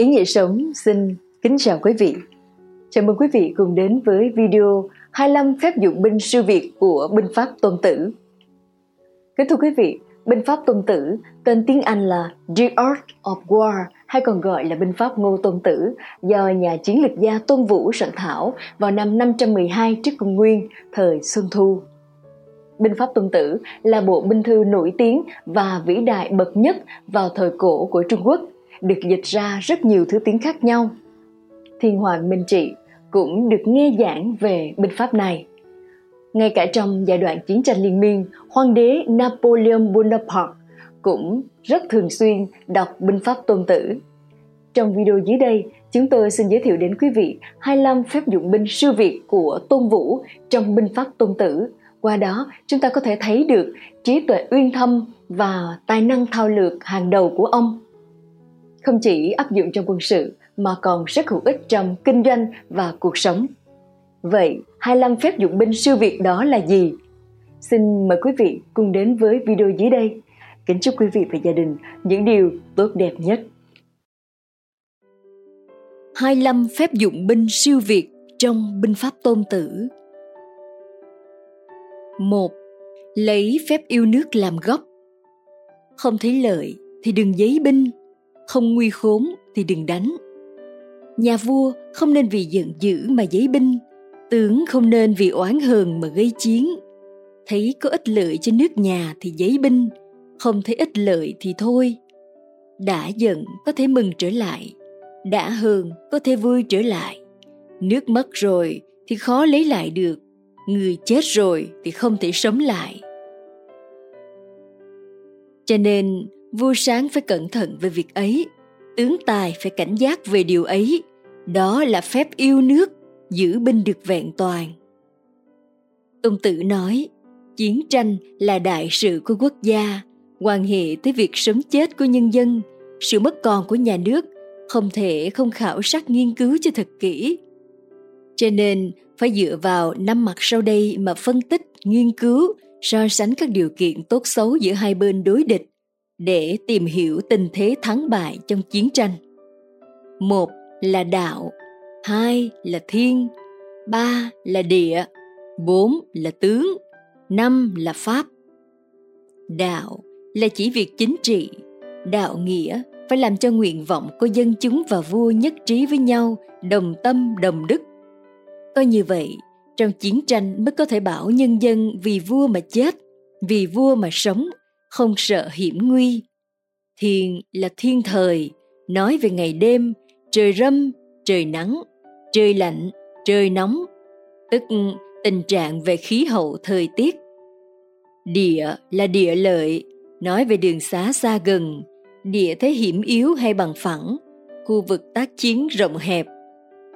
Ý nghĩa sống xin kính chào quý vị. Chào mừng quý vị cùng đến với video 25 phép dụng binh siêu việt của binh pháp Tôn Tử. Kính thưa quý vị, binh pháp Tôn Tử tên tiếng Anh là The Art of War hay còn gọi là binh pháp Ngô Tôn Tử do nhà chiến lược gia Tôn Vũ soạn thảo vào năm 512 trước công nguyên, thời Xuân Thu. Binh pháp Tôn Tử là bộ binh thư nổi tiếng và vĩ đại bậc nhất vào thời cổ của Trung Quốc, được dịch ra rất nhiều thứ tiếng khác nhau. Thiên Hoàng Minh Trị cũng được nghe giảng về binh pháp này. Ngay cả trong giai đoạn chiến tranh liên miên, hoàng đế Napoleon Bonaparte cũng rất thường xuyên đọc binh pháp tôn tử. Trong video dưới đây, chúng tôi xin giới thiệu đến quý vị 25 phép dụng binh siêu việt của Tôn Vũ trong binh pháp tôn tử. Qua đó, chúng ta có thể thấy được trí tuệ uyên thâm và tài năng thao lược hàng đầu của ông. Không chỉ áp dụng trong quân sự mà còn rất hữu ích trong kinh doanh và cuộc sống. Vậy, 25 phép dụng binh siêu việt đó là gì? Xin mời quý vị cùng đến với video dưới đây. Kính chúc quý vị và gia đình những điều tốt đẹp nhất. 25 phép dụng binh siêu việt trong binh pháp tôn tử. 1. Lấy phép yêu nước làm gốc. Không thấy lợi thì đừng giấy binh, không nguy khốn thì đừng đánh. Nhà vua không nên vì giận dữ mà giấy binh, tướng không nên vì oán hờn mà gây chiến. Thấy có ích lợi cho nước nhà thì giấy binh, không thấy ích lợi thì thôi. Đã giận có thể mừng trở lại, đã hờn có thể vui trở lại. Nước mất rồi thì khó lấy lại được, người chết rồi thì không thể sống lại. Cho nên vua sáng phải cẩn thận về việc ấy, tướng tài phải cảnh giác về điều ấy, đó là phép yêu nước, giữ binh được vẹn toàn. Tôn Tử nói, chiến tranh là đại sự của quốc gia, quan hệ tới việc sống chết của nhân dân, sự mất còn của nhà nước, không thể không khảo sát nghiên cứu cho thật kỹ. Cho nên phải dựa vào năm mặt sau đây mà phân tích, nghiên cứu, so sánh các điều kiện tốt xấu giữa hai bên đối địch để tìm hiểu tình thế thắng bại trong chiến tranh. Một là đạo, hai là thiên, ba là địa, bốn là tướng, năm là pháp. Đạo là chỉ việc chính trị, đạo nghĩa phải làm cho nguyện vọng của dân chúng và vua nhất trí với nhau, đồng tâm đồng đức. Coi như vậy, trong chiến tranh mới có thể bảo nhân dân vì vua mà chết, vì vua mà sống, không sợ hiểm nguy. Thiên là thiên thời, nói về ngày đêm, trời râm, trời nắng, trời lạnh, trời nóng, tức tình trạng về khí hậu thời tiết. Địa là địa lợi, nói về đường xá xa gần, địa thế hiểm yếu hay bằng phẳng, khu vực tác chiến rộng hẹp.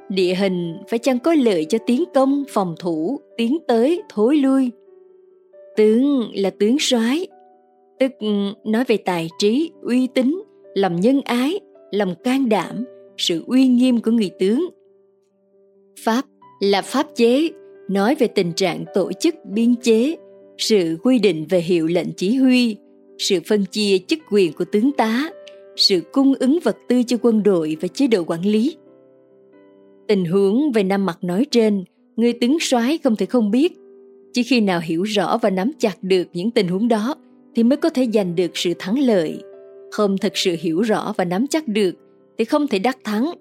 Địa hình phải chăng có lợi cho tiến công, phòng thủ, tiến tới, thối lui. Tướng là tướng soái, tức ừ, nói về tài trí, uy tín, lòng nhân ái, lòng can đảm, sự uy nghiêm của người tướng. Pháp là pháp chế, nói về tình trạng tổ chức biên chế, sự quy định về hiệu lệnh chỉ huy, sự phân chia chức quyền của tướng tá, sự cung ứng vật tư cho quân đội và chế độ quản lý. Tình huống về năm mặt nói trên, người tướng soái không thể không biết. Chỉ khi nào hiểu rõ và nắm chặt được những tình huống đó thì mới có thể giành được sự thắng lợi. Không thực sự hiểu rõ và nắm chắc được thì không thể đắc thắng.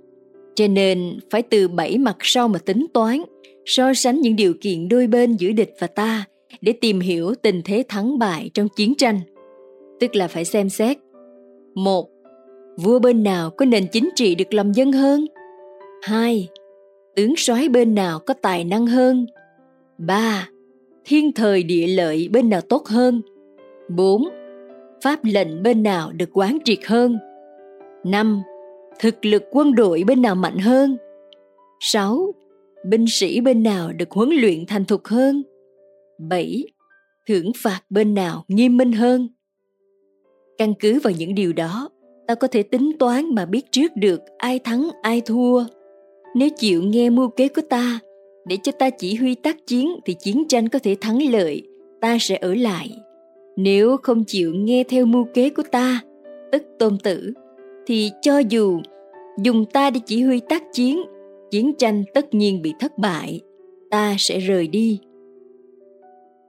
Cho nên phải từ bảy mặt sau mà tính toán, so sánh những điều kiện đôi bên giữa địch và ta để tìm hiểu tình thế thắng bại trong chiến tranh. Tức là phải xem xét. Một, vua bên nào có nền chính trị được lòng dân hơn? Hai, tướng soái bên nào có tài năng hơn? Ba, thiên thời địa lợi bên nào tốt hơn? Bốn, pháp lệnh bên nào được quán triệt hơn? Năm, thực lực quân đội bên nào mạnh hơn? 6. Binh sĩ bên nào được huấn luyện thành thục hơn? 7. Thưởng phạt bên nào nghiêm minh hơn? Căn cứ vào những điều đó, ta có thể tính toán mà biết trước được ai thắng ai thua. Nếu chịu nghe mưu kế của ta, để cho ta chỉ huy tác chiến thì chiến tranh có thể thắng lợi, ta sẽ ở lại. Nếu không chịu nghe theo mưu kế của ta, tức tôn tử, thì cho dù dùng ta để chỉ huy tác chiến chiến tranh tất nhiên bị thất bại ta sẽ rời đi.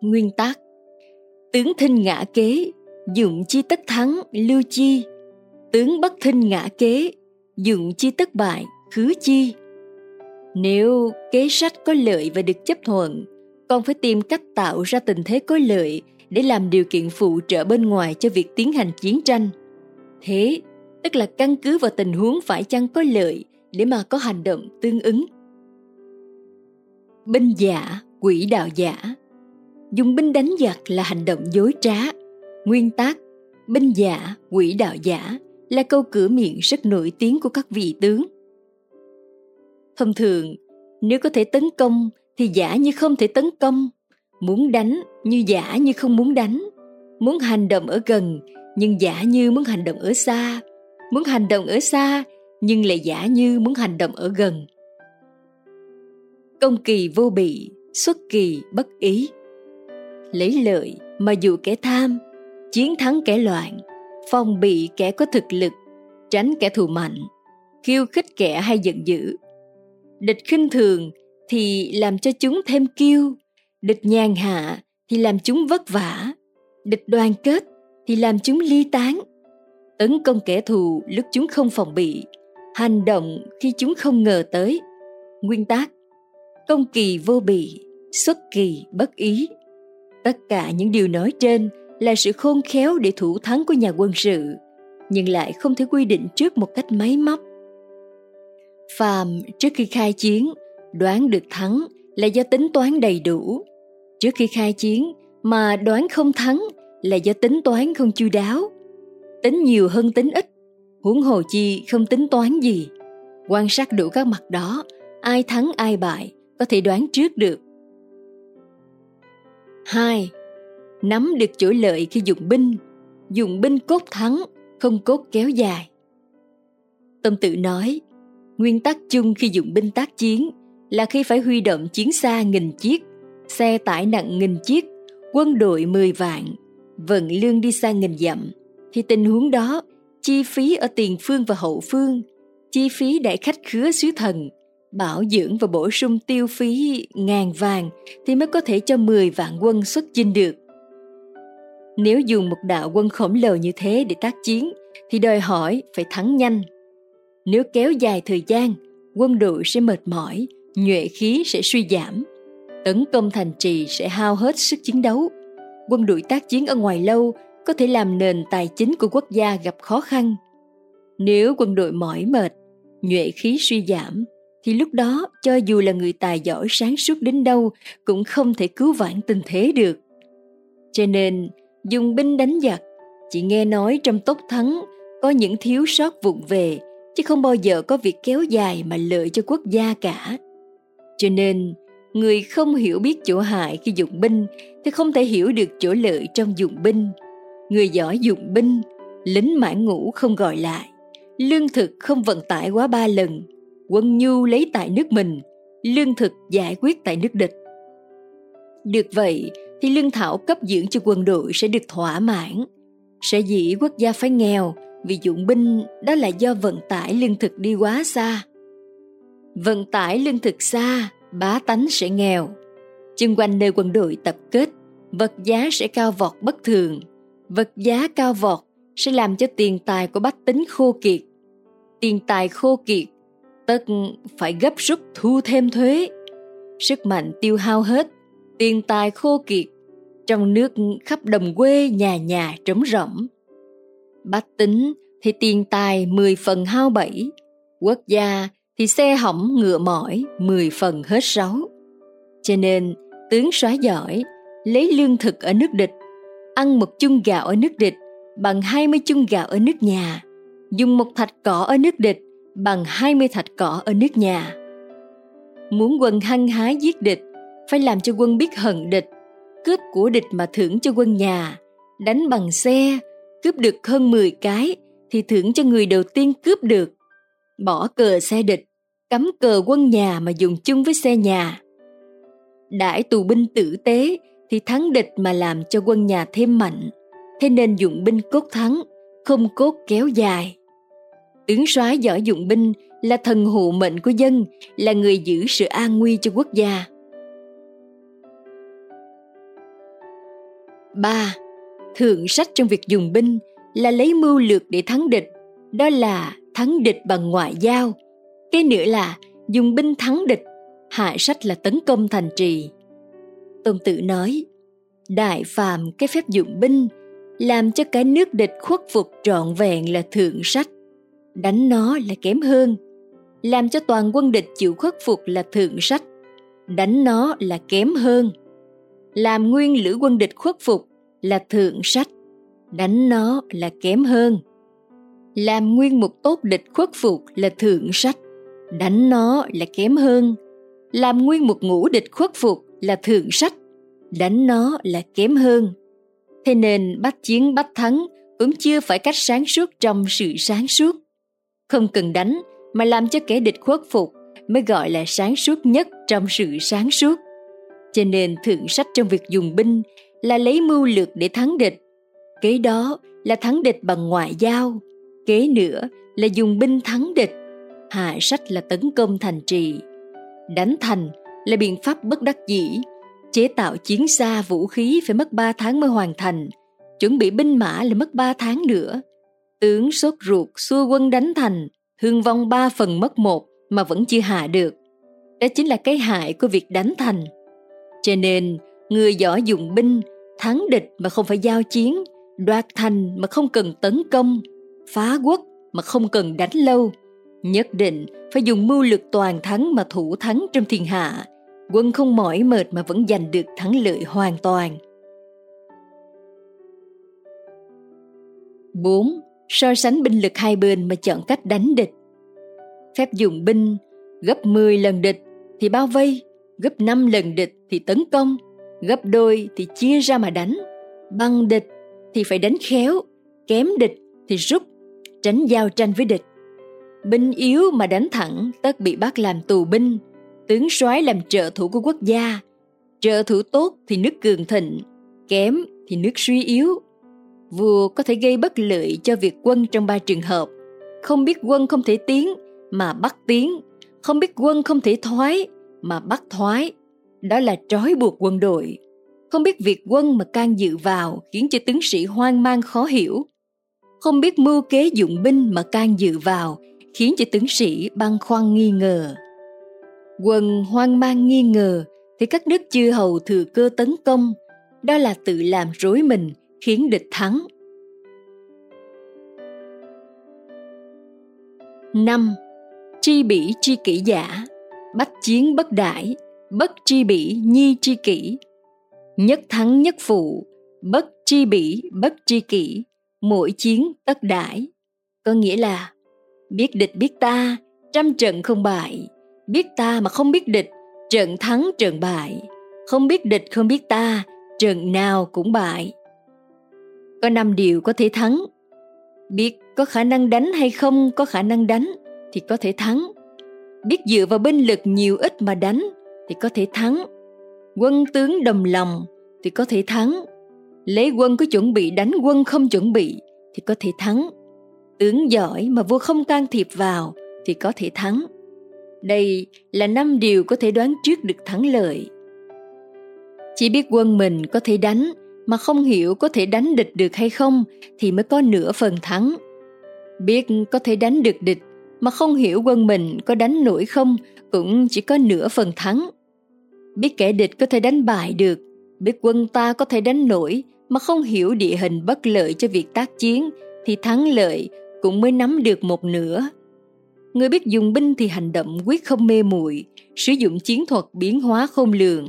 Nguyên tắc tướng thinh ngã kế dụng chi tất thắng lưu chi. Tướng bất thinh ngã kế dụng chi tất bại khứ chi. Nếu kế sách có lợi và được chấp thuận con phải tìm cách tạo ra tình thế có lợi để làm điều kiện phụ trợ bên ngoài cho việc tiến hành chiến tranh. Thế, tức là căn cứ vào tình huống phải chăng có lợi để mà có hành động tương ứng? Binh giả quỷ đạo giả. Dùng binh đánh giặc là hành động dối trá. Nguyên tắc, binh giả quỷ đạo giả là câu cửa miệng rất nổi tiếng của các vị tướng. Thông thường, nếu có thể tấn công thì giả như không thể tấn công. Muốn đánh như giả như không muốn đánh. Muốn hành động ở gần, nhưng giả như muốn hành động ở xa. Muốn hành động ở xa, nhưng lại giả như muốn hành động ở gần. Công kỳ vô bị, xuất kỳ bất ý. Lấy lợi mà dụ kẻ tham, chiến thắng kẻ loạn, phòng bị kẻ có thực lực, tránh kẻ thù mạnh, khiêu khích kẻ hay giận dữ. Địch khinh thường thì làm cho chúng thêm kiêu, địch nhàn hạ thì làm chúng vất vả. Địch đoàn kết thì làm chúng ly tán. Tấn công kẻ thù lúc chúng không phòng bị. Hành động khi chúng không ngờ tới. Nguyên tắc, công kỳ vô bị xuất kỳ bất ý. Tất cả những điều nói trên là sự khôn khéo để thủ thắng của nhà quân sự, nhưng lại không thể quy định trước một cách máy móc. Phàm trước khi khai chiến, đoán được thắng là do tính toán đầy đủ trước khi khai chiến mà đoán không thắng là do tính toán không chu đáo. Tính nhiều hơn tính ít huống hồ chi không tính toán gì. Quan sát đủ các mặt đó ai thắng ai bại có thể đoán trước được. 2. Nắm được chỗ lợi khi dùng binh. Dùng binh cốt thắng, không cốt kéo dài. Tâm tự nói Nguyên tắc chung khi dùng binh tác chiến là khi phải huy động chiến xa nghìn chiếc, xe tải nặng nghìn chiếc, quân đội 10 vạn, vận lương đi xa nghìn dặm, thì tình huống đó, chi phí ở tiền phương và hậu phương, chi phí đại khách khứa sứ thần, bảo dưỡng và bổ sung tiêu phí ngàn vàng thì mới có thể cho 10 vạn quân xuất chinh được. Nếu dùng một đạo quân khổng lồ như thế để tác chiến thì đòi hỏi phải thắng nhanh. Nếu kéo dài thời gian, quân đội sẽ mệt mỏi, nhuệ khí sẽ suy giảm. Tấn công thành trì sẽ hao hết sức chiến đấu. Quân đội tác chiến ở ngoài lâu có thể làm nền tài chính của quốc gia gặp khó khăn. Nếu quân đội mỏi mệt, nhuệ khí suy giảm, thì lúc đó cho dù là người tài giỏi sáng suốt đến đâu cũng không thể cứu vãn tình thế được. Cho nên, dùng binh đánh giặc, chỉ nghe nói trong tốc thắng có những thiếu sót vụng về, chứ không bao giờ có việc kéo dài mà lợi cho quốc gia cả. Cho nên, người không hiểu biết chỗ hại khi dụng binh thì không thể hiểu được chỗ lợi trong dụng binh. Người giỏi dụng binh, lính mãn ngũ không gọi lại, lương thực không vận tải quá ba lần, quân nhu lấy tại nước mình, lương thực giải quyết tại nước địch. Được vậy thì lương thảo cấp dưỡng cho quân đội sẽ được thỏa mãn. Sẽ dĩ quốc gia phải nghèo vì dụng binh đó là do vận tải lương thực đi quá xa. Vận tải lương thực xa, bá tánh sẽ nghèo. Chung quanh nơi quân đội tập kết, vật giá sẽ cao vọt bất thường. Vật giá cao vọt sẽ làm cho tiền tài của bách tính khô kiệt. Tiền tài khô kiệt tất phải gấp rút thu thêm thuế. Sức mạnh tiêu hao hết, tiền tài khô kiệt, trong nước khắp đồng quê nhà nhà trống rỗng. Bách tính thì tiền tài 10 phần hao bảy, quốc gia thì xe hỏng ngựa mỏi 10 phần hết sáu. Cho nên, tướng soái giỏi, lấy lương thực ở nước địch, ăn một chung gạo ở nước địch bằng 20 chung gạo ở nước nhà, dùng một thạch cỏ ở nước địch bằng 20 thạch cỏ ở nước nhà. Muốn quân hăng hái giết địch, phải làm cho quân biết hận địch, cướp của địch mà thưởng cho quân nhà, đánh bằng xe, cướp được hơn 10 cái thì thưởng cho người đầu tiên cướp được. Bỏ cờ xe địch, cắm cờ quân nhà mà dùng chung với xe nhà. Đãi tù binh tử tế thì thắng địch mà làm cho quân nhà thêm mạnh, thế nên dụng binh cốt thắng, không cốt kéo dài Tướng soái giỏi dụng binh là thần hộ mệnh của dân, là người giữ sự an nguy cho quốc gia. 3. Thượng sách trong việc dùng binh là lấy mưu lược để thắng địch, đó là thắng địch bằng ngoại giao. Cái nữa là dùng binh thắng địch, hạ sách là tấn công thành trì. Tôn Tử nói, đại phàm cái phép dụng binh làm cho cái nước địch khuất phục trọn vẹn là thượng sách đánh nó là kém hơn làm cho toàn quân địch chịu khuất phục là thượng sách đánh nó là kém hơn làm nguyên lữ quân địch khuất phục là thượng sách đánh nó là kém hơn làm nguyên một tốt địch khuất phục là thượng sách. Đánh nó là kém hơn. Làm nguyên một ngũ địch khuất phục là thượng sách. Đánh nó là kém hơn. Thế nên bắt chiến bắt thắng cũng chưa phải cách sáng suốt trong sự sáng suốt. Không cần đánh mà làm cho kẻ địch khuất phục mới gọi là sáng suốt nhất trong sự sáng suốt. Cho nên thượng sách trong việc dùng binh là lấy mưu lược để thắng địch. Kế đó là thắng địch bằng ngoại giao kế nữa là dùng binh thắng địch. Hạ sách là tấn công thành trì. Đánh thành là biện pháp bất đắc dĩ. Chế tạo chiến xa vũ khí phải mất 3 tháng mới hoàn thành. Chuẩn bị binh mã là mất 3 tháng nữa. Tướng sốt ruột, xua quân đánh thành. Thương vong ba phần mất một mà vẫn chưa hạ được. Đó chính là cái hại của việc đánh thành. Cho nên, người giỏi dùng binh, thắng địch mà không phải giao chiến, đoạt thành mà không cần tấn công phá quốc mà không cần đánh lâu nhất định phải dùng mưu lực toàn thắng mà thủ thắng trong thiên hạ quân không mỏi mệt mà vẫn giành được thắng lợi hoàn toàn 4 so sánh binh lực hai bên mà chọn cách đánh địch. Phép dùng binh gấp 10 lần địch thì bao vây, gấp 5 lần địch thì tấn công, gấp đôi thì chia ra mà đánh. Bằng địch thì phải đánh khéo, kém địch thì rút, tránh giao tranh với địch. Binh yếu mà đánh thẳng tất bị bắt làm tù binh, tướng soái làm trợ thủ của quốc gia. Trợ thủ tốt thì nước cường thịnh, kém thì nước suy yếu. Vua có thể gây bất lợi cho việc quân trong ba trường hợp. Không biết quân không thể tiến mà bắt tiến. Không biết quân không thể thoái mà bắt thoái. Đó là trói buộc quân đội. Không biết việc quân mà can dự vào khiến cho tướng sĩ hoang mang khó hiểu không biết mưu kế dụng binh mà can dự vào khiến cho tướng sĩ băn khoăn nghi ngờ quân hoang mang nghi ngờ thì các nước chư hầu thừa cơ tấn công đó là tự làm rối mình khiến địch thắng. 5. Tri bỉ tri kỷ giả, bách chiến bất đại, bất tri bỉ nhi tri kỷ. Nhất thắng nhất phụ, bất tri bỉ bất tri kỷ, mỗi chiến tất đại. Có nghĩa là biết địch biết ta, trăm trận không bại, biết ta mà không biết địch, trận thắng trận bại, không biết địch không biết ta, trận nào cũng bại. Có năm điều có thể thắng. Biết có khả năng đánh hay không có khả năng đánh thì có thể thắng. Biết dựa vào binh lực nhiều ít mà đánh thì có thể thắng. Quân tướng đồng lòng thì có thể thắng lấy quân có chuẩn bị đánh quân không chuẩn bị thì có thể thắng tướng giỏi mà vua không can thiệp vào thì có thể thắng đây là năm điều có thể đoán trước được thắng lợi chỉ biết quân mình có thể đánh mà không hiểu có thể đánh địch được hay không thì mới có nửa phần thắng. Biết có thể đánh được địch mà không hiểu quân mình có đánh nổi không cũng chỉ có nửa phần thắng. Biết kẻ địch có thể đánh bại được, biết quân ta có thể đánh nổi mà không hiểu địa hình bất lợi cho việc tác chiến thì thắng lợi cũng mới nắm được một nửa. Người biết dùng binh thì hành động quyết không mê muội, sử dụng chiến thuật biến hóa khôn lường.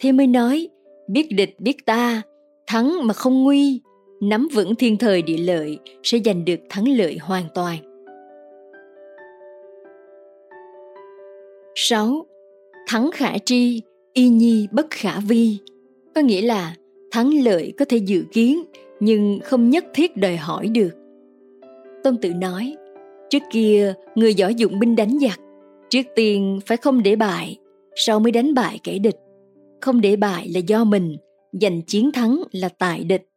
Thế mới nói, biết địch biết ta, thắng mà không nguy nắm vững thiên thời địa lợi sẽ giành được thắng lợi hoàn toàn 6. Thắng khả tri, y nhi bất khả vi Có nghĩa là thắng lợi có thể dự kiến nhưng không nhất thiết đòi hỏi được. Tôn Tử nói, trước kia người giỏi dụng binh đánh giặc, trước tiên phải không để bại, sau mới đánh bại kẻ địch. Không để bại là do mình, giành chiến thắng là tại địch.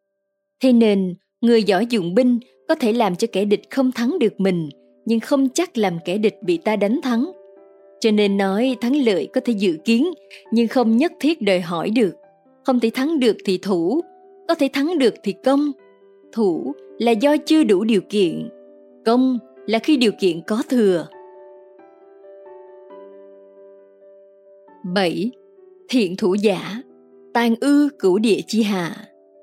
Thế nên, người giỏi dụng binh có thể làm cho kẻ địch không thắng được mình, nhưng không chắc làm kẻ địch bị ta đánh thắng. Cho nên nói thắng lợi có thể dự kiến, nhưng không nhất thiết đòi hỏi được. Không thể thắng được thì thủ, có thể thắng được thì công. Thủ là do chưa đủ điều kiện, công là khi điều kiện có thừa. 7. Thiện thủ giả, tàn ư cửu địa chi hạ,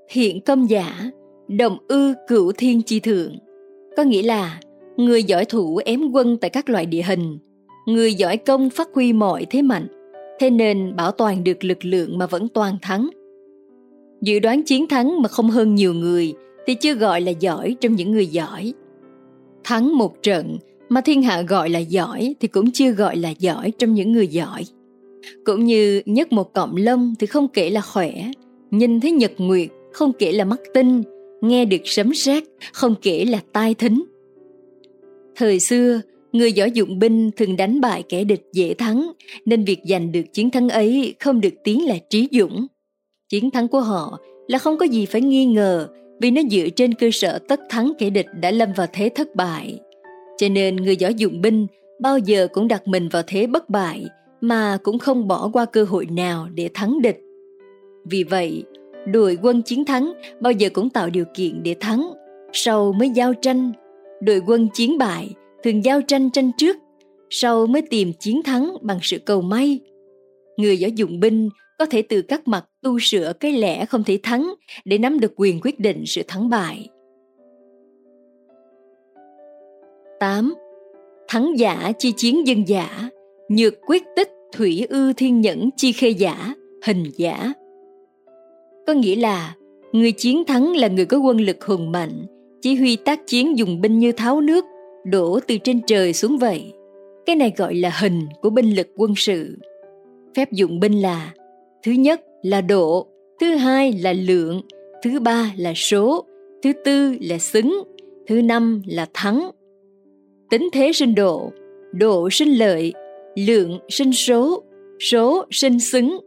thiện công giả, đồng ư cửu thiên chi thượng. Có nghĩa là người giỏi thủ ém quân tại các loại địa hình, người giỏi công phát huy mọi thế mạnh, thế nên bảo toàn được lực lượng mà vẫn toàn thắng. Dự đoán chiến thắng mà không hơn nhiều người thì chưa gọi là giỏi trong những người giỏi. Thắng một trận mà thiên hạ gọi là giỏi thì cũng chưa gọi là giỏi trong những người giỏi. Cũng như nhấc một cọng lông thì không kể là khỏe, nhìn thấy nhật nguyệt không kể là mắt tinh, nghe được sấm sét không kể là tai thính. Thời xưa, người giỏi dụng binh thường đánh bại kẻ địch dễ thắng, nên việc giành được chiến thắng ấy không được tiếng là trí dũng. Chiến thắng của họ là không có gì phải nghi ngờ vì nó dựa trên cơ sở tất thắng kẻ địch đã lâm vào thế thất bại. Cho nên người giỏi dụng binh bao giờ cũng đặt mình vào thế bất bại mà cũng không bỏ qua cơ hội nào để thắng địch. Vì vậy, đội quân chiến thắng bao giờ cũng tạo điều kiện để thắng, sau mới giao tranh. Đội quân chiến bại thường giao tranh tranh trước, sau mới tìm chiến thắng bằng sự cầu may. Người giỏi dụng binh có thể từ các mặt tu sửa cái lẽ không thể thắng để nắm được quyền quyết định sự thắng bại. 8. Thắng giả chi chiến dân giả, nhược quyết tích thủy ư thiên nhẫn chi khê giả, hình giả. Có nghĩa là người chiến thắng là người có quân lực hùng mạnh, chỉ huy tác chiến dùng binh như tháo nước, đổ từ trên trời xuống vậy. Cái này gọi là hình của binh lực quân sự. Phép dụng binh là thứ nhất là độ, thứ hai là lượng, thứ ba là số, thứ tư là xứng, thứ năm là thắng. Tính thế sinh độ, độ sinh lợi, lượng sinh số, số sinh xứng,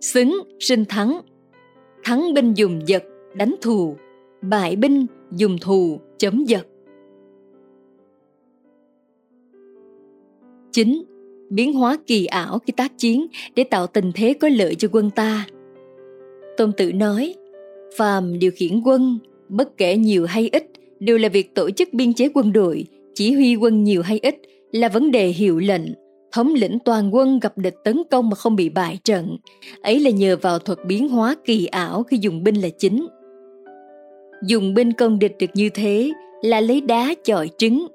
xứng sinh thắng. Thắng binh dùng giật, đánh thù, bại binh dùng thù, chấm giật. 9. Biến hóa kỳ ảo khi tác chiến để tạo tình thế có lợi cho quân ta. Tôn Tử nói, phàm điều khiển quân, bất kể nhiều hay ít, đều là việc tổ chức biên chế quân đội, chỉ huy quân nhiều hay ít là vấn đề hiệu lệnh, thống lĩnh toàn quân gặp địch tấn công mà không bị bại trận. Ấy là nhờ vào thuật biến hóa kỳ ảo khi dùng binh là chính. Dùng binh công địch được như thế là lấy đá chọi trứng.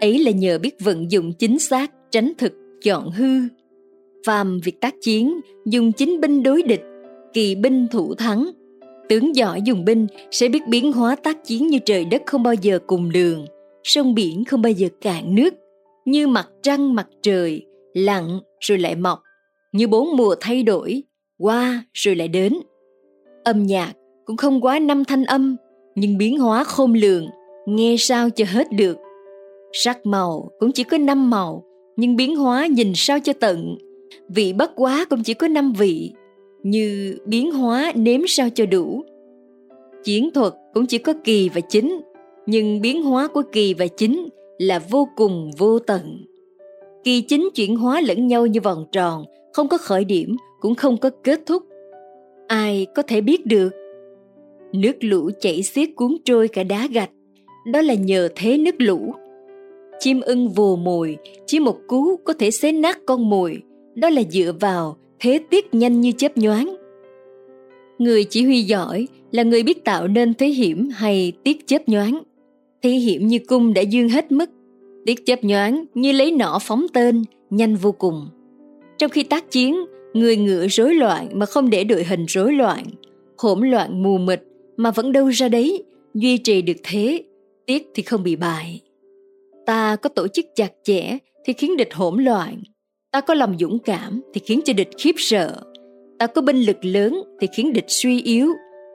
Ấy là nhờ biết vận dụng chính xác, tránh thực, chọn hư. Phàm việc tác chiến, dùng chính binh đối địch, kỳ binh thủ thắng. Tướng giỏi dùng binh sẽ biết biến hóa tác chiến như trời đất không bao giờ cùng đường, sông biển không bao giờ cạn nước, như mặt trăng mặt trời, lặng rồi lại mọc, như bốn mùa thay đổi, qua rồi lại đến. Âm nhạc cũng không quá năm thanh âm, nhưng biến hóa khôn lường, nghe sao cho hết được. Sắc màu cũng chỉ có năm màu, nhưng biến hóa nhìn sao cho tận. Vị bất quá cũng chỉ có năm vị, như biến hóa nếm sao cho đủ. Chiến thuật cũng chỉ có kỳ và chính, nhưng biến hóa của kỳ và chính là vô cùng vô tận. Kỳ chính chuyển hóa lẫn nhau như vòng tròn, không có khởi điểm, cũng không có kết thúc. Ai có thể biết được? Nước lũ chảy xiết cuốn trôi cả đá gạch, đó là nhờ thế nước lũ. Chim ưng vồ mồi, chỉ một cú có thể xé nát con mồi, đó là dựa vào thế tiết nhanh như chớp nhoáng. Người chỉ huy giỏi là người biết tạo nên thế hiểm hay tiết chớp nhoáng. Thế hiểm như cung đã dương hết mức, tiết chớp nhoáng như lấy nỏ phóng tên, nhanh vô cùng. Trong khi tác chiến, người ngựa rối loạn mà không để đội hình rối loạn, hỗn loạn mù mịt mà vẫn đâu ra đấy, duy trì được thế, tiết thì không bị bại. Ta có tổ chức chặt chẽ thì khiến địch hỗn loạn, ta có lòng dũng cảm thì khiến cho địch khiếp sợ, ta có binh lực lớn thì khiến địch suy yếu,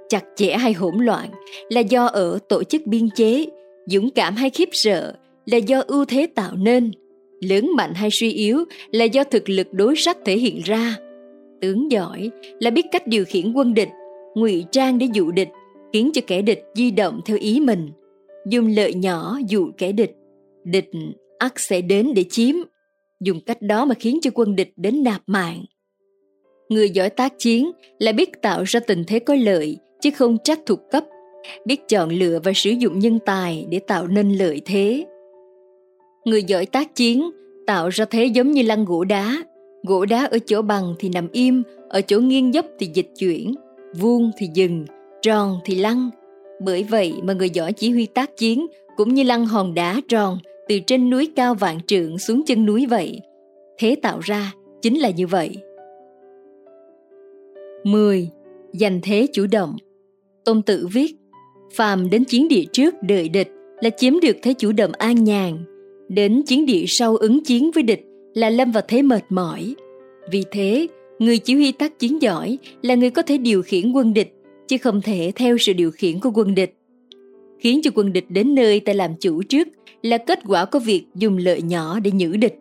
chặt chẽ hay hỗn loạn là do ở tổ chức biên chế, dũng cảm hay khiếp sợ là do ưu thế tạo nên, lớn mạnh hay suy yếu là do thực lực đối sách thể hiện ra. Tướng giỏi là biết cách điều khiển quân địch, ngụy trang để dụ địch, khiến cho kẻ địch di động theo ý mình, dùng lợi nhỏ dụ kẻ địch. Địch ắt sẽ đến để chiếm, dùng cách đó mà khiến cho quân địch đến nạp mạng. Người giỏi tác chiến là biết tạo ra tình thế có lợi, chứ không trách thuộc cấp, biết chọn lựa và sử dụng nhân tài để tạo nên lợi thế. Người giỏi tác chiến tạo ra thế giống như lăn gỗ đá, gỗ đá ở chỗ bằng thì nằm im, ở chỗ nghiêng dốc thì dịch chuyển, vuông thì dừng, tròn thì lăn. Bởi vậy mà người giỏi chỉ huy tác chiến cũng như lăn hòn đá tròn từ trên núi cao vạn trượng xuống chân núi vậy. Thế tạo ra chính là như vậy. 10. Giành thế chủ động Tôn Tử viết Phàm đến chiến địa trước đợi địch là chiếm được thế chủ động an nhàn. Đến chiến địa sau ứng chiến với địch là lâm vào thế mệt mỏi. Vì thế, người chỉ huy tác chiến giỏi là người có thể điều khiển quân địch, chứ không thể theo sự điều khiển của quân địch. Khiến cho quân địch đến nơi ta làm chủ trước là kết quả của việc dùng lợi nhỏ để nhử địch.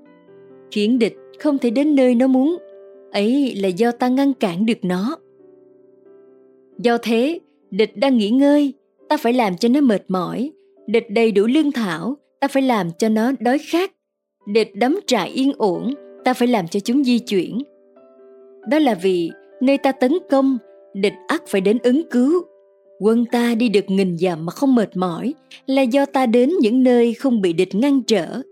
Khiến địch không thể đến nơi nó muốn, ấy là do ta ngăn cản được nó. Do thế, địch đang nghỉ ngơi, ta phải làm cho nó mệt mỏi. Địch đầy đủ lương thảo, ta phải làm cho nó đói khát. Địch đắm trại yên ổn, ta phải làm cho chúng di chuyển. Đó là vì nơi ta tấn công, địch ắt phải đến ứng cứu. Quân ta đi được nghìn dặm mà không mệt mỏi là do ta đến những nơi không bị địch ngăn trở.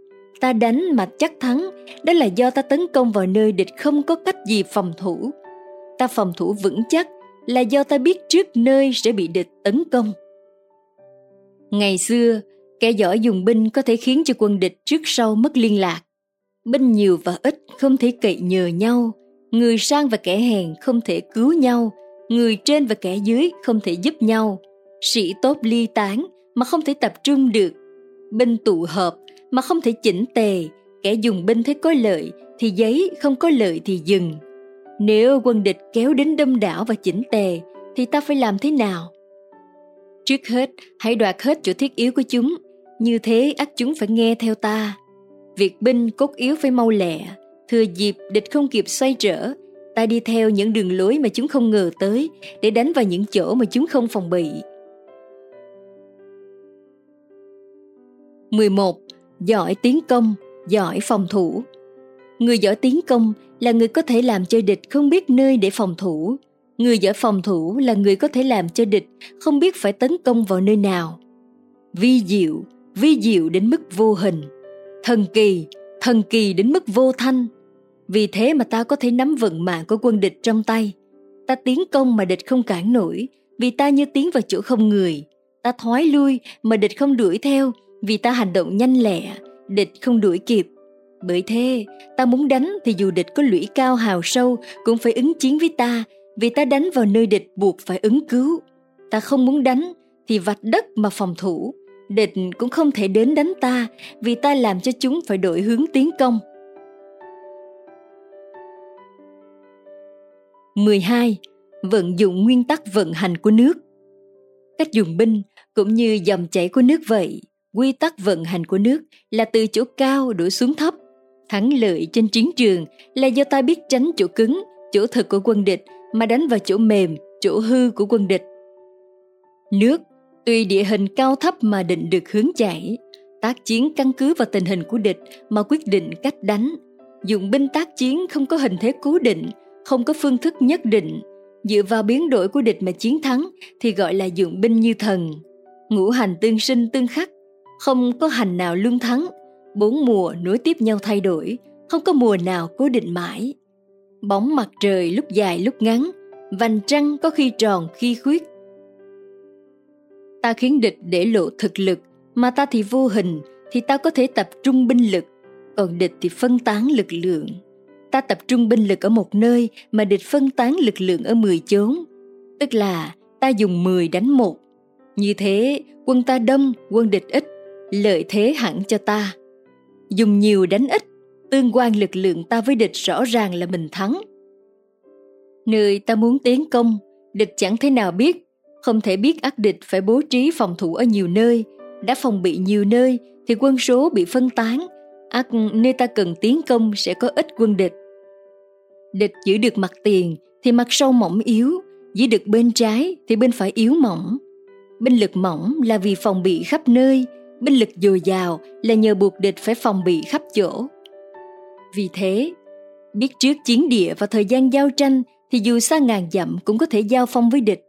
Ta đánh mà chắc thắng, đó là do ta tấn công vào nơi địch không có cách gì phòng thủ. Ta phòng thủ vững chắc là do ta biết trước nơi sẽ bị địch tấn công. Ngày xưa, kẻ giỏi dùng binh có thể khiến cho quân địch trước sau mất liên lạc. Binh nhiều và ít không thể cậy nhờ nhau, người sang và kẻ hèn không thể cứu nhau, người trên và kẻ dưới không thể giúp nhau. Sĩ tốt ly tán mà không thể tập trung được. Binh tụ hợp mà không thể chỉnh tề, kẻ dùng binh thấy có lợi thì giấy không có lợi thì dừng. Nếu quân địch kéo đến đông đảo và chỉnh tề thì ta phải làm thế nào? Trước hết, hãy đoạt hết chỗ thiết yếu của chúng, như thế ắt chúng phải nghe theo ta. Việc binh cốt yếu phải mau lẹ, thừa dịp địch không kịp xoay trở, ta đi theo những đường lối mà chúng không ngờ tới để đánh vào những chỗ mà chúng không phòng bị. 11. Giỏi tiến công, giỏi phòng thủ. Người giỏi tiến công là người có thể làm cho địch không biết nơi để phòng thủ. Người giỏi phòng thủ là người có thể làm cho địch không biết phải tấn công vào nơi nào. Vi diệu, vi diệu đến mức vô hình. Thần kỳ, thần kỳ đến mức vô thanh. Vì thế mà ta có thể nắm vận mạng của quân địch trong tay. Ta tiến công mà địch không cản nổi, vì ta như tiến vào chỗ không người. Ta thoái lui mà địch không đuổi theo, vì ta hành động nhanh lẹ, địch không đuổi kịp. Bởi thế, ta muốn đánh thì dù địch có lũy cao hào sâu cũng phải ứng chiến với ta, vì ta đánh vào nơi địch buộc phải ứng cứu. Ta không muốn đánh thì vạch đất mà phòng thủ. Địch cũng không thể đến đánh ta vì ta làm cho chúng phải đổi hướng tiến công. 12. Vận dụng nguyên tắc vận hành của nước Cách dùng binh cũng như dòng chảy của nước vậy, quy tắc vận hành của nước là từ chỗ cao đổ xuống thấp. Thắng lợi trên chiến trường là do ta biết tránh chỗ cứng, chỗ thực của quân địch mà đánh vào chỗ mềm, chỗ hư của quân địch. Nước tùy địa hình cao thấp mà định được hướng chảy, tác chiến căn cứ vào tình hình của địch mà quyết định cách đánh. Dụng binh tác chiến không có hình thế cố định, không có phương thức nhất định, dựa vào biến đổi của địch mà chiến thắng thì gọi là dụng binh như thần. Ngũ hành tương sinh tương khắc, không có hành nào lương thắng, bốn mùa nối tiếp nhau thay đổi, không có mùa nào cố định mãi. Bóng mặt trời lúc dài lúc ngắn, vành trăng có khi tròn khi khuyết. Ta khiến địch để lộ thực lực, mà ta thì vô hình, thì ta có thể tập trung binh lực, còn địch thì phân tán lực lượng. Ta tập trung binh lực ở một nơi mà địch phân tán lực lượng ở 10 chốn, tức là ta dùng 10 đánh một. Như thế, quân ta đông, quân địch ít, lợi thế hẳn cho ta. Dùng nhiều đánh ít, tương quan lực lượng ta với địch rõ ràng là mình thắng. Nơi ta muốn tiến công, địch chẳng thế nào biết, không thể biết ác địch phải bố trí phòng thủ ở nhiều nơi, đã phòng bị nhiều nơi thì quân số bị phân tán, ác nơi ta cần tiến công sẽ có ít quân địch. Địch giữ được mặt tiền thì mặt sâu mỏng yếu, giữ được bên trái thì bên phải yếu mỏng. Binh lực mỏng là vì phòng bị khắp nơi, binh lực dồi dào là nhờ buộc địch phải phòng bị khắp chỗ. Vì thế, biết trước chiến địa và thời gian giao tranh thì dù xa ngàn dặm cũng có thể giao phong với địch.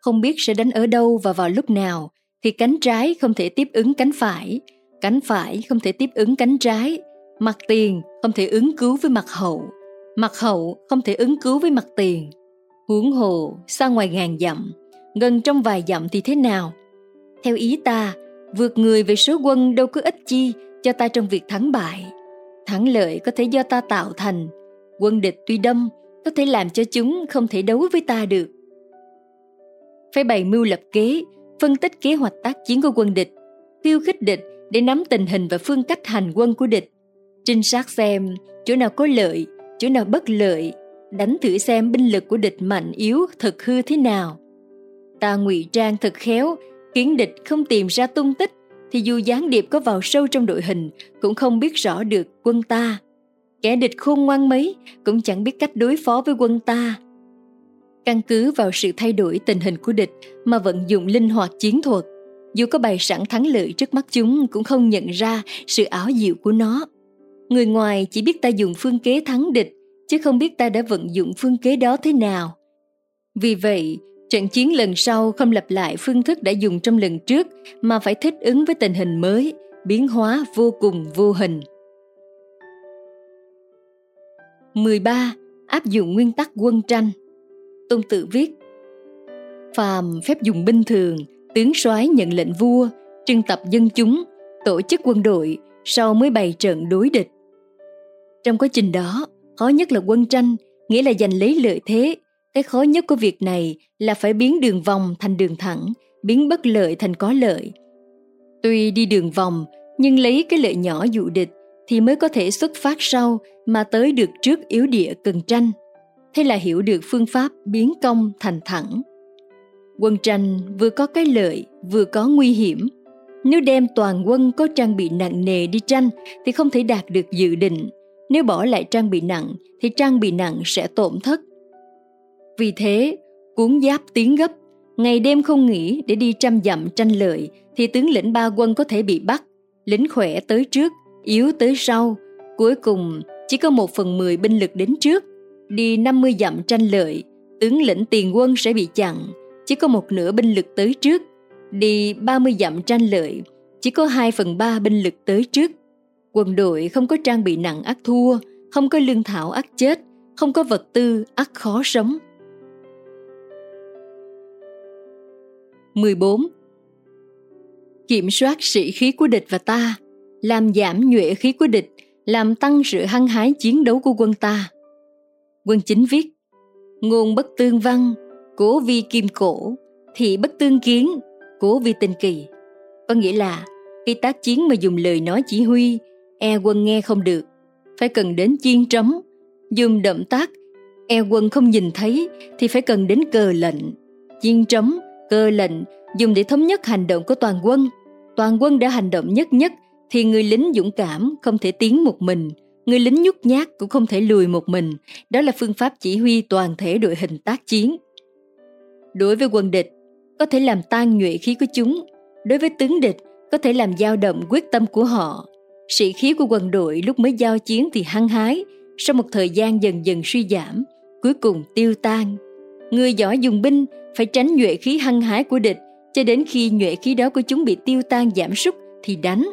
Không biết sẽ đánh ở đâu và vào lúc nào thì cánh trái không thể tiếp ứng cánh phải, cánh phải không thể tiếp ứng cánh trái, mặt tiền không thể ứng cứu với mặt hậu, mặt hậu không thể ứng cứu với mặt tiền. Huống hồ xa ngoài ngàn dặm, gần trong vài dặm thì thế nào? Theo ý ta, vượt người về số quân đâu có ích chi cho ta trong việc thắng bại. Thắng lợi có thể do ta tạo thành, quân địch tuy đông có thể làm cho chúng không thể đấu với ta được. Phải bày mưu lập kế, phân tích kế hoạch tác chiến của quân địch, khiêu khích địch để nắm tình hình và phương cách hành quân của địch. Trinh sát xem chỗ nào có lợi, chỗ nào bất lợi, đánh thử xem binh lực của địch mạnh yếu thật hư thế nào. Ta ngụy trang thật khéo, khiến địch không tìm ra tung tích, thì dù gián điệp có vào sâu trong đội hình cũng không biết rõ được quân ta. Kẻ địch khôn ngoan mấy cũng chẳng biết cách đối phó với quân ta. Căn cứ vào sự thay đổi tình hình của địch mà vận dụng linh hoạt chiến thuật, dù có bày sẵn thắng lợi trước mắt chúng cũng không nhận ra sự ảo diệu của nó. Người ngoài chỉ biết ta dùng phương kế thắng địch, chứ không biết ta đã vận dụng phương kế đó thế nào. Vì vậy, trận chiến lần sau không lặp lại phương thức đã dùng trong lần trước mà phải thích ứng với tình hình mới, biến hóa vô cùng vô hình. 13. Áp dụng nguyên tắc quân tranh Tôn Tử viết Phàm phép dùng binh thường, tướng soái nhận lệnh vua, trưng tập dân chúng, tổ chức quân đội, sau mới bày trận đối địch. Trong quá trình đó, khó nhất là quân tranh, nghĩa là giành lấy lợi thế. Cái khó nhất của việc này là phải biến đường vòng thành đường thẳng, biến bất lợi thành có lợi. Tuy đi đường vòng, nhưng lấy cái lợi nhỏ dụ địch thì mới có thể xuất phát sau mà tới được trước yếu địa cần tranh. Thế là hiểu được phương pháp biến công thành thẳng. Quân tranh vừa có cái lợi, vừa có nguy hiểm. Nếu đem toàn quân có trang bị nặng nề đi tranh thì không thể đạt được dự định. Nếu bỏ lại trang bị nặng thì trang bị nặng sẽ tổn thất. Vì thế, cuốn giáp tiến gấp, ngày đêm không nghỉ để đi trăm dặm tranh lợi thì tướng lĩnh ba quân có thể bị bắt, lính khỏe tới trước, yếu tới sau, cuối cùng chỉ có một phần mười binh lực đến trước, đi 50 dặm tranh lợi, tướng lĩnh tiền quân sẽ bị chặn, chỉ có một nửa binh lực tới trước, đi 30 dặm tranh lợi, chỉ có 2 phần 3 binh lực tới trước. Quân đội không có trang bị nặng ác thua, không có lương thảo ác chết, không có vật tư ác khó sống. 14. Kiểm soát sĩ khí của địch và ta làm giảm nhuệ khí của địch, làm tăng sự hăng hái chiến đấu của quân ta. Quân chính viết, ngôn bất tương văn, cố vi kim cổ, thị bất tương kiến, cố vi tinh kỳ. Có nghĩa là khi tác chiến mà dùng lời nói chỉ huy, e quân nghe không được, phải cần đến chiên trống, dùng động tác, e quân không nhìn thấy thì phải cần đến cờ lệnh. Chiên trống, cơ lệnh dùng để thống nhất hành động của toàn quân. Toàn quân đã hành động nhất nhất thì người lính dũng cảm không thể tiến một mình, người lính nhút nhát cũng không thể lùi một mình. Đó là phương pháp chỉ huy toàn thể đội hình tác chiến. Đối với quân địch, có thể làm tan nhuệ khí của chúng. Đối với tướng địch, có thể làm dao động quyết tâm của họ. Sĩ khí của quân đội lúc mới giao chiến thì hăng hái, sau một thời gian dần dần suy giảm, cuối cùng tiêu tan. Người giỏi dùng binh phải tránh nhuệ khí hăng hái của địch cho đến khi nhuệ khí đó của chúng bị tiêu tan giảm sút thì đánh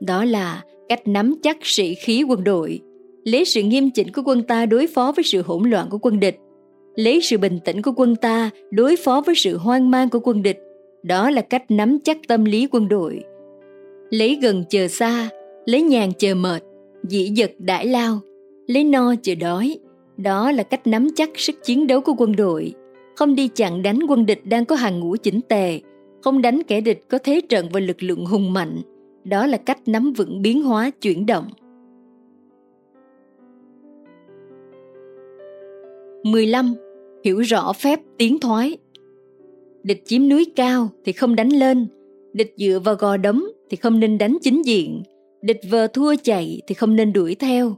đó là cách nắm chắc sĩ khí quân đội, lấy sự nghiêm chỉnh của quân ta đối phó với sự hỗn loạn của quân địch, lấy sự bình tĩnh của quân ta đối phó với sự hoang mang của quân địch. Đó là cách nắm chắc tâm lý quân đội. Lấy gần chờ xa, lấy nhàn chờ mệt, dĩ dật đãi lao, lấy no chờ đói. Đó là cách nắm chắc sức chiến đấu của quân đội. Không đi chặn đánh quân địch đang có hàng ngũ chỉnh tề, không đánh kẻ địch có thế trận và lực lượng hùng mạnh, đó là cách nắm vững biến hóa chuyển động. 15. Hiểu rõ phép tiến thoái Địch chiếm núi cao thì không đánh lên, địch dựa vào gò đấm thì không nên đánh chính diện, địch vờ thua chạy thì không nên đuổi theo,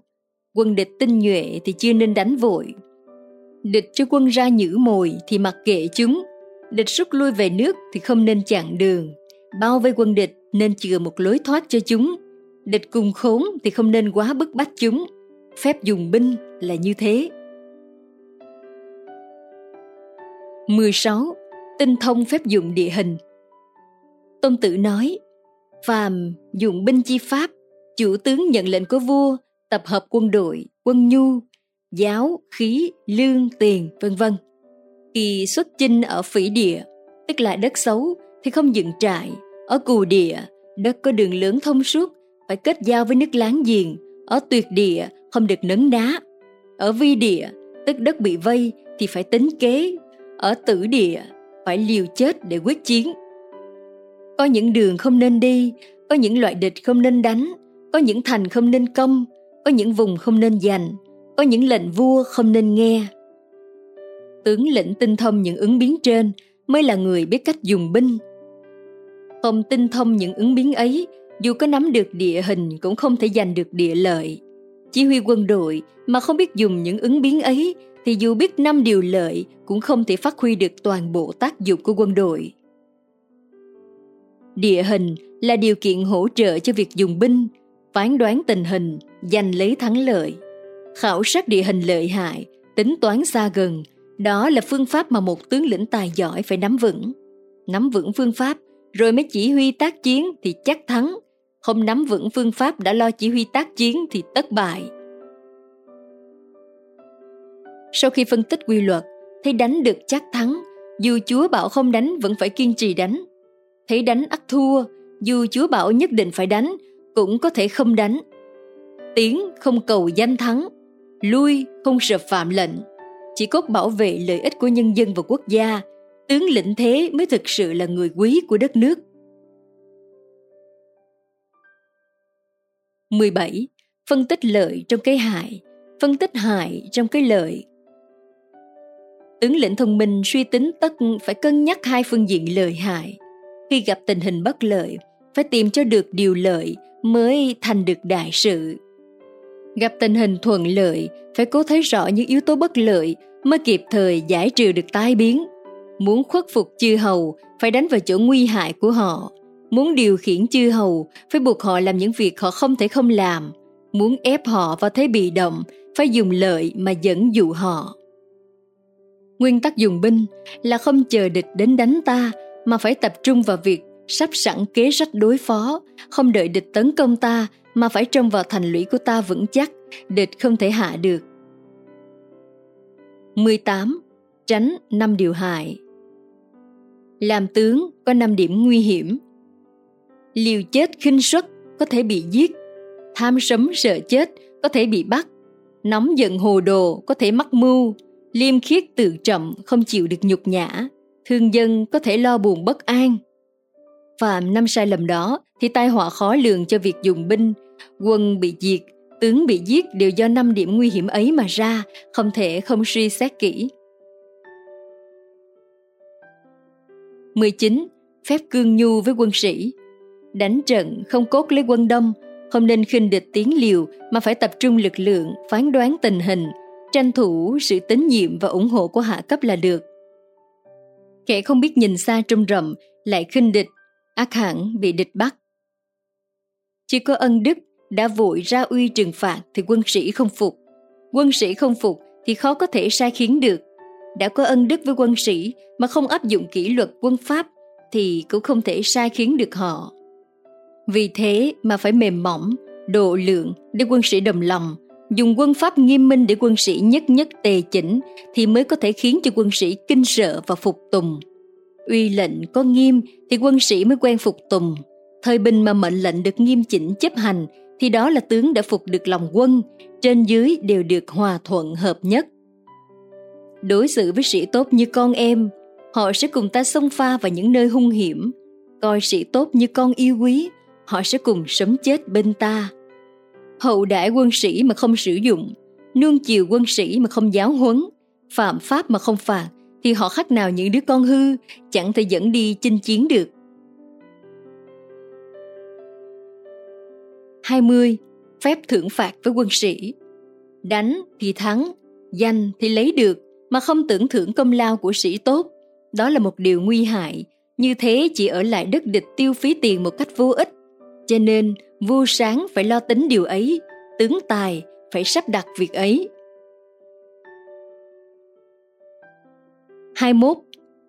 quân địch tinh nhuệ thì chưa nên đánh vội. Địch cho quân ra nhử mồi thì mặc kệ chúng, địch rút lui về nước thì không nên chặn đường, bao vây quân địch nên chừa một lối thoát cho chúng. Địch cùng khốn thì không nên quá bức bách chúng. Phép dùng binh là như thế. 16. Tinh thông phép dụng địa hình Tôn Tử nói, phàm dụng binh chi pháp, chủ tướng nhận lệnh của vua, tập hợp quân đội, quân nhu, giáo, khí, lương, tiền, vân vân. Khi xuất chinh ở phỉ địa, tức là đất xấu, thì không dựng trại. Ở cù địa, đất có đường lớn thông suốt, phải kết giao với nước láng giềng. Ở tuyệt địa, không được nấn đá. Ở vi địa, tức đất bị vây thì phải tính kế. Ở tử địa, phải liều chết để quyết chiến. Có những đường không nên đi, có những loại địch không nên đánh, có những thành không nên công, có những vùng không nên giành, có những lệnh vua không nên nghe. Tướng lĩnh tinh thông những ứng biến trên mới là người biết cách dùng binh. Không tinh thông những ứng biến ấy, dù có nắm được địa hình cũng không thể giành được địa lợi. Chỉ huy quân đội mà không biết dùng những ứng biến ấy thì dù biết năm điều lợi cũng không thể phát huy được toàn bộ tác dụng của quân đội. Địa hình là điều kiện hỗ trợ cho việc dùng binh, phán đoán tình hình, giành lấy thắng lợi. Khảo sát địa hình lợi hại, tính toán xa gần, đó là phương pháp mà một tướng lĩnh tài giỏi phải nắm vững. Nắm vững phương pháp, rồi mới chỉ huy tác chiến thì chắc thắng. Không nắm vững phương pháp đã lo chỉ huy tác chiến thì tất bại. Sau khi phân tích quy luật, thấy đánh được chắc thắng, dù Chúa bảo không đánh vẫn phải kiên trì đánh. Thấy đánh ắt thua, dù Chúa bảo nhất định phải đánh, cũng có thể không đánh. Tiến không cầu danh thắng, lui không sợ phạm lệnh. Chỉ cốt bảo vệ lợi ích của nhân dân và quốc gia, tướng lĩnh thế mới thực sự là người quý của đất nước. 17. Phân tích lợi trong cái hại, phân tích hại trong cái lợi. Tướng lĩnh thông minh suy tính tất phải cân nhắc hai phương diện lợi hại. Khi gặp tình hình bất lợi, phải tìm cho được điều lợi mới thành được đại sự. Gặp tình hình thuận lợi, phải cố thấy rõ những yếu tố bất lợi mới kịp thời giải trừ được tai biến. Muốn khuất phục chư hầu, phải đánh vào chỗ nguy hại của họ. Muốn điều khiển chư hầu, phải buộc họ làm những việc họ không thể không làm. Muốn ép họ vào thế bị động, phải dùng lợi mà dẫn dụ họ. Nguyên tắc dùng binh là không chờ địch đến đánh ta, mà phải tập trung vào việc sắp sẵn kế sách đối phó, không đợi địch tấn công ta mà phải trông vào thành lũy của ta vững chắc, địch không thể hạ được. 18. Tránh năm điều hại Làm tướng có 5 điểm nguy hiểm. Liều chết khinh suất có thể bị giết, tham sấm sợ chết có thể bị bắt, nóng giận hồ đồ có thể mắc mưu, liêm khiết tự trọng không chịu được nhục nhã, thương dân có thể lo buồn bất an. Phạm năm sai lầm đó thì tai họa khó lường cho việc dùng binh, quân bị diệt, tướng bị giết đều do năm điểm nguy hiểm ấy mà ra, không thể không suy xét kỹ. 19. Phép cương nhu với quân sĩ Đánh trận không cốt lấy quân đông, không nên khinh địch tiến liều mà phải tập trung lực lượng, phán đoán tình hình, tranh thủ sự tín nhiệm và ủng hộ của hạ cấp là được. Kẻ không biết nhìn xa trông rộng lại khinh địch, ác hẳn bị địch bắt. Chỉ có ân đức đã vội ra uy trừng phạt thì quân sĩ không phục. Quân sĩ không phục thì khó có thể sai khiến được. Đã có ân đức với quân sĩ mà không áp dụng kỷ luật quân pháp thì cũng không thể sai khiến được họ. Vì thế mà phải mềm mỏng, độ lượng để quân sĩ đồng lòng, dùng quân pháp nghiêm minh để quân sĩ nhất nhất tề chỉnh thì mới có thể khiến cho quân sĩ kinh sợ và phục tùng. Uy lệnh có nghiêm thì quân sĩ mới quen phục tùng. Thời bình mà mệnh lệnh được nghiêm chỉnh chấp hành thì đó là tướng đã phục được lòng quân, trên dưới đều được hòa thuận hợp nhất. Đối xử với sĩ tốt như con em, họ sẽ cùng ta xông pha vào những nơi hung hiểm. Coi sĩ tốt như con yêu quý, họ sẽ cùng sống chết bên ta. Hậu đãi quân sĩ mà không sử dụng, nuông chiều quân sĩ mà không giáo huấn, phạm pháp mà không phạt, thì họ khác nào những đứa con hư, chẳng thể dẫn đi chinh chiến được. 20. Phép thưởng phạt với quân sĩ Đánh thì thắng, danh thì lấy được, mà không tưởng thưởng công lao của sĩ tốt. Đó là một điều nguy hại, như thế chỉ ở lại đất địch tiêu phí tiền một cách vô ích. Cho nên, vua sáng phải lo tính điều ấy, tướng tài phải sắp đặt việc ấy. 21.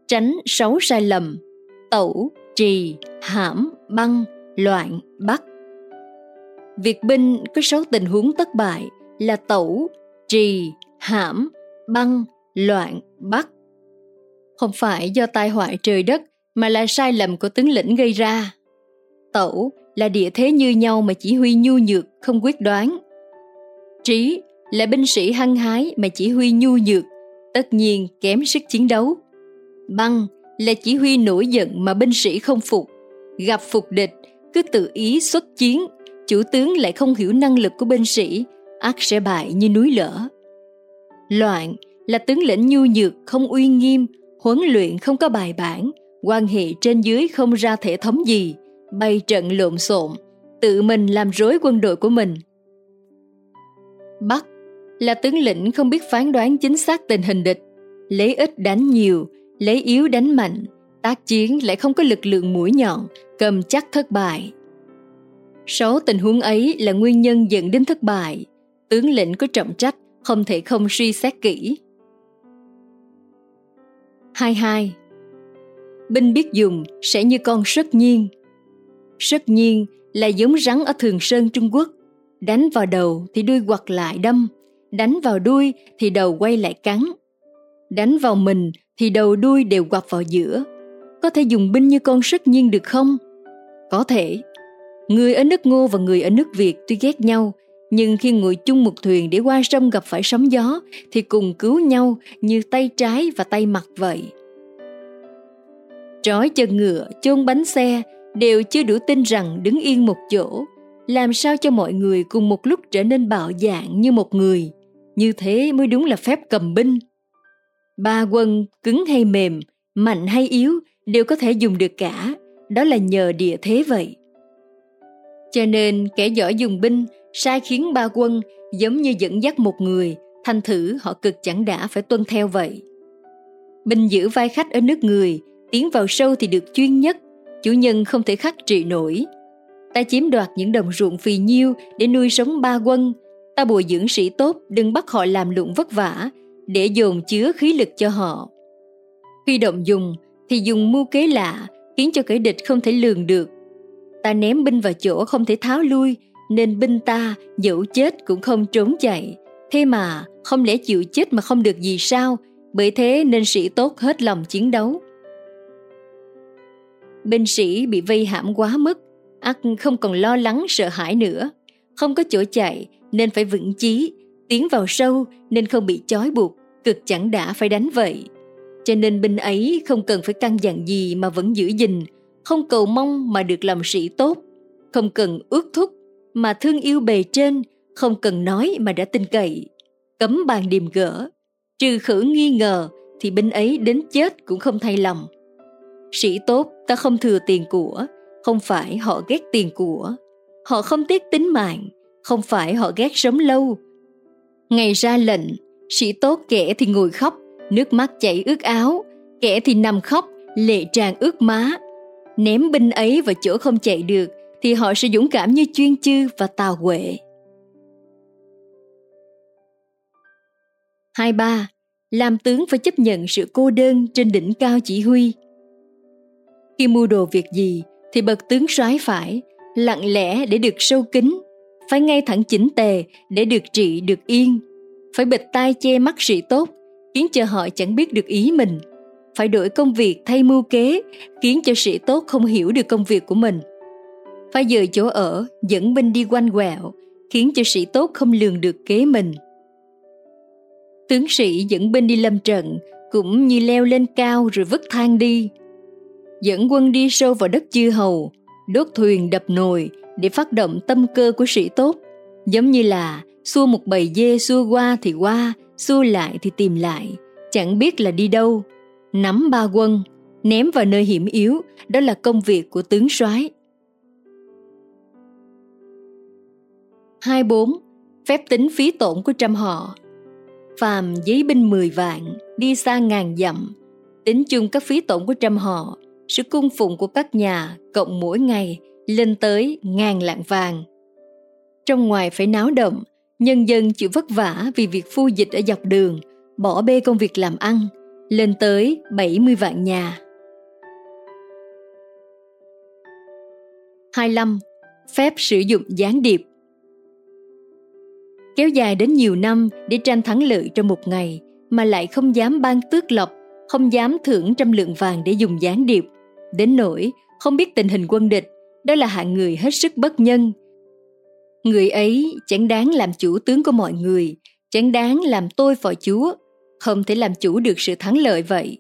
Tránh sáu sai lầm Tẩu, trì, hãm, băng, loạn, bắt Việc binh có sáu tình huống thất bại là tẩu, trì, hãm, băng, loạn, bắt. Không phải do tai họa trời đất mà là sai lầm của tướng lĩnh gây ra. Tẩu là địa thế như nhau mà chỉ huy nhu nhược, không quyết đoán. Trí là binh sĩ hăng hái mà chỉ huy nhu nhược, tất nhiên kém sức chiến đấu. Băng là chỉ huy nổi giận mà binh sĩ không phục, gặp phục địch cứ tự ý xuất chiến, chủ tướng lại không hiểu năng lực của binh sĩ, ắt sẽ bại như núi lở. Loạn là tướng lĩnh nhu nhược không uy nghiêm, huấn luyện không có bài bản, quan hệ trên dưới không ra thể thống gì, bay trận lộn xộn, tự mình làm rối quân đội của mình. Bắc là tướng lĩnh không biết phán đoán chính xác tình hình địch, lấy ít đánh nhiều, lấy yếu đánh mạnh, tác chiến lại không có lực lượng mũi nhọn, cầm chắc thất bại. sáu tình huống ấy là nguyên nhân dẫn đến thất bại. Tướng lĩnh có trọng trách, không thể không suy xét kỹ. 22. Binh biết dùng sẽ như con rất nhiên rất nhiên là giống rắn ở Thường Sơn Trung Quốc. Đánh vào đầu thì đuôi quật lại đâm, đánh vào đuôi thì đầu quay lại cắn. Đánh vào mình thì đầu đuôi đều quặp vào giữa. Có thể dùng binh như con rất nhiên được không? Có thể. Người ở nước Ngô và người ở nước Việt tuy ghét nhau, nhưng khi ngồi chung một thuyền để qua sông gặp phải sóng gió thì cùng cứu nhau như tay trái và tay mặt vậy. Trói chân ngựa, chôn bánh xe đều chưa đủ tin rằng đứng yên một chỗ, làm sao cho mọi người cùng một lúc trở nên bạo dạng như một người. Như thế mới đúng là phép cầm binh. Ba quân cứng hay mềm, mạnh hay yếu đều có thể dùng được cả, đó là nhờ địa thế vậy. Cho nên kẻ giỏi dùng binh sai khiến ba quân giống như dẫn dắt một người, thành thử họ cực chẳng đã phải tuân theo vậy. Binh giữ vai khách ở nước người, tiến vào sâu thì được chuyên nhất, chủ nhân không thể khắc trị nổi. Ta chiếm đoạt những đồng ruộng phì nhiêu để nuôi sống ba quân, ta bồi dưỡng sĩ tốt đừng bắt họ làm lụng vất vả, để dồn chứa khí lực cho họ. Khi động dùng thì dùng mưu kế lạ khiến cho kẻ địch không thể lường được. Ta ném binh vào chỗ không thể tháo lui nên binh ta dẫu chết cũng không trốn chạy. Thế mà không lẽ chịu chết mà không được gì sao? Bởi thế nên sĩ tốt hết lòng chiến đấu. Binh sĩ bị vây hãm quá mức, ắt không còn lo lắng sợ hãi nữa. Không có chỗ chạy nên phải vững chí, tiến vào sâu nên không bị chói buộc, cực chẳng đã phải đánh vậy. Cho nên binh ấy không cần phải căn dặn gì mà vẫn giữ gìn, không cầu mong mà được làm sĩ tốt, không cần ước thúc mà thương yêu bề trên, không cần nói mà đã tin cậy. Cấm bàn điềm gỡ, trừ khử nghi ngờ thì binh ấy đến chết cũng không thay lòng. Sĩ tốt ta không thừa tiền của, không phải họ ghét tiền của. Họ không tiếc tính mạng, không phải họ ghét sống lâu. Ngày ra lệnh, sĩ tốt kẻ thì ngồi khóc, nước mắt chảy ướt áo, kẻ thì nằm khóc, lệ tràn ướt má. Ném binh ấy vào chỗ không chạy được thì họ sẽ dũng cảm như chuyên chư và tào huệ. Hai ba, làm tướng phải chấp nhận sự cô đơn trên đỉnh cao chỉ huy. Khi mua đồ việc gì thì bậc tướng soái phải lặng lẽ để được sâu kính, phải ngay thẳng chỉnh tề để được trị được yên, phải bịt tai che mắt sĩ tốt khiến cho họ chẳng biết được ý mình, phải đổi công việc thay mưu kế khiến cho sĩ tốt không hiểu được công việc của mình phải dời chỗ ở, dẫn binh đi quanh quẹo, khiến cho sĩ tốt không lường được kế mình. Tướng sĩ dẫn binh đi lâm trận, cũng như leo lên cao rồi vứt thang đi. Dẫn quân đi sâu vào đất chư hầu, đốt thuyền đập nồi để phát động tâm cơ của sĩ tốt, giống như là xua một bầy dê xua qua thì qua, xua lại thì tìm lại, chẳng biết là đi đâu. Nắm ba quân, ném vào nơi hiểm yếu, đó là công việc của tướng soái. 24. Phép tính phí tổn của trăm họ Phàm giấy binh 10 vạn, đi xa ngàn dặm, tính chung các phí tổn của trăm họ, sự cung phụng của các nhà cộng mỗi ngày lên tới ngàn lạng vàng. Trong ngoài phải náo động, nhân dân chịu vất vả vì việc phu dịch ở dọc đường, bỏ bê công việc làm ăn, lên tới 70 vạn nhà. 25. Phép sử dụng gián điệp Kéo dài đến nhiều năm để tranh thắng lợi trong một ngày mà lại không dám ban tước lộc, không dám thưởng trăm lượng vàng để dùng gián điệp. Đến nỗi không biết tình hình quân địch, đó là hạng người hết sức bất nhân. Người ấy chẳng đáng làm chủ tướng của mọi người, chẳng đáng làm tôi phò chúa, không thể làm chủ được sự thắng lợi vậy.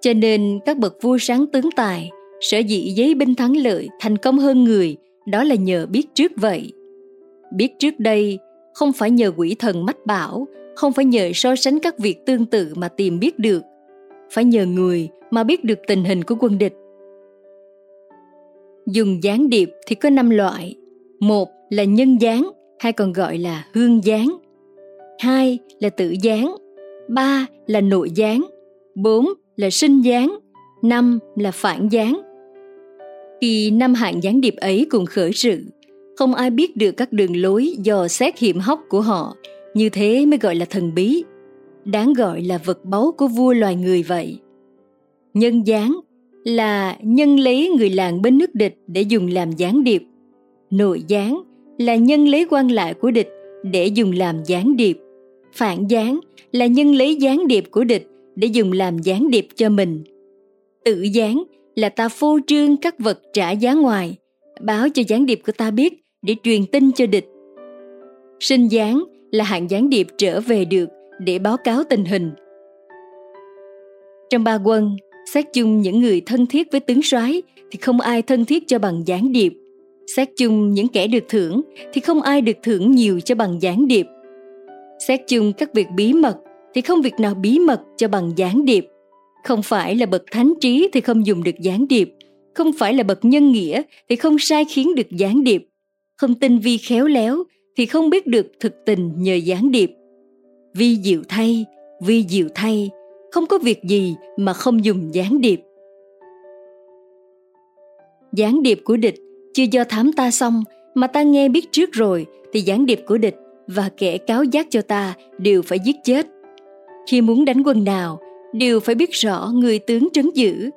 Cho nên các bậc vua sáng tướng tài, sở dĩ giấy binh thắng lợi thành công hơn người, đó là nhờ biết trước vậy. Biết trước đây không phải nhờ quỷ thần mách bảo, không phải nhờ so sánh các việc tương tự mà tìm biết được, phải nhờ người mà biết được tình hình của quân địch. Dùng gián điệp thì có 5 loại. Một là nhân gián, hay còn gọi là hương gián. Hai là tự gián. Ba là nội gián. Bốn là sinh gián. Năm là phản gián. Khi năm hạng gián điệp ấy cùng khởi sự, không ai biết được các đường lối dò xét hiểm hóc của họ, như thế mới gọi là thần bí, đáng gọi là vật báu của vua loài người vậy. Nhân gián là nhân lấy người làng bên nước địch để dùng làm gián điệp. Nội gián là nhân lấy quan lại của địch để dùng làm gián điệp. Phản gián là nhân lấy gián điệp của địch để dùng làm gián điệp cho mình. Tự gián là ta phô trương các vật trả giá ngoài, báo cho gián điệp của ta biết để truyền tin cho địch. Sinh gián là hạng gián điệp trở về được để báo cáo tình hình. Trong ba quân, xét chung những người thân thiết với tướng soái thì không ai thân thiết cho bằng gián điệp. Xét chung những kẻ được thưởng thì không ai được thưởng nhiều cho bằng gián điệp. Xét chung các việc bí mật thì không việc nào bí mật cho bằng gián điệp. Không phải là bậc thánh trí thì không dùng được gián điệp, không phải là bậc nhân nghĩa thì không sai khiến được gián điệp, không tinh vi khéo léo thì không biết được thực tình nhờ gián điệp. Vi diệu thay, vi diệu thay, không có việc gì mà không dùng gián điệp. Gián điệp của địch chưa do thám ta xong mà ta nghe biết trước rồi thì gián điệp của địch và kẻ cáo giác cho ta đều phải giết chết. Khi muốn đánh quân nào, đều phải biết rõ người tướng trấn giữ,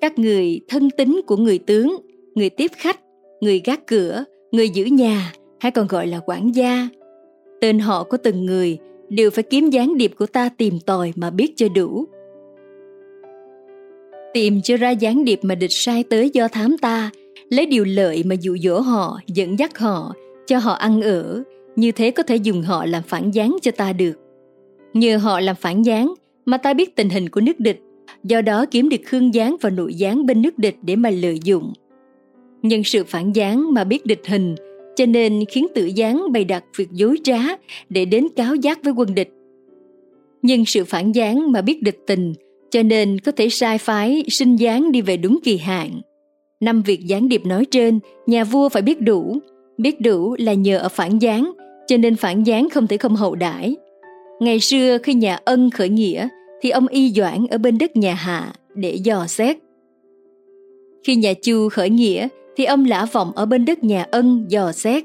các người thân tín của người tướng, người tiếp khách, người gác cửa, người giữ nhà hay còn gọi là quản gia. Tên họ của từng người đều phải kiếm gián điệp của ta tìm tòi mà biết cho đủ. Tìm cho ra gián điệp mà địch sai tới do thám ta, lấy điều lợi mà dụ dỗ họ, dẫn dắt họ, cho họ ăn ở, như thế có thể dùng họ làm phản gián cho ta được. Nhờ họ làm phản gián mà ta biết tình hình của nước địch, do đó kiếm được khương gián và nội gián bên nước địch để mà lợi dụng. Nhân sự phản gián mà biết địch hình, cho nên khiến tự gián bày đặt việc dối trá để đến cáo giác với quân địch. Nhưng sự phản gián mà biết địch tình, cho nên có thể sai phái sinh gián đi về đúng kỳ hạn. Năm việc gián điệp nói trên, nhà vua phải biết đủ. Biết đủ là nhờ ở phản gián, cho nên phản gián không thể không hậu đãi. Ngày xưa khi nhà ân khởi nghĩa, thì ông y doãn ở bên đất nhà hạ để dò xét. Khi nhà chu khởi nghĩa, thì ông lã vọng ở bên đất nhà ân dò xét.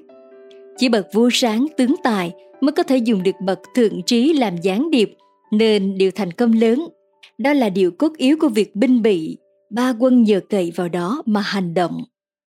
Chỉ bậc vua sáng tướng tài mới có thể dùng được bậc thượng trí làm gián điệp, nên điều thành công lớn. Đó là điều cốt yếu của việc binh bị, ba quân nhờ cậy vào đó mà hành động.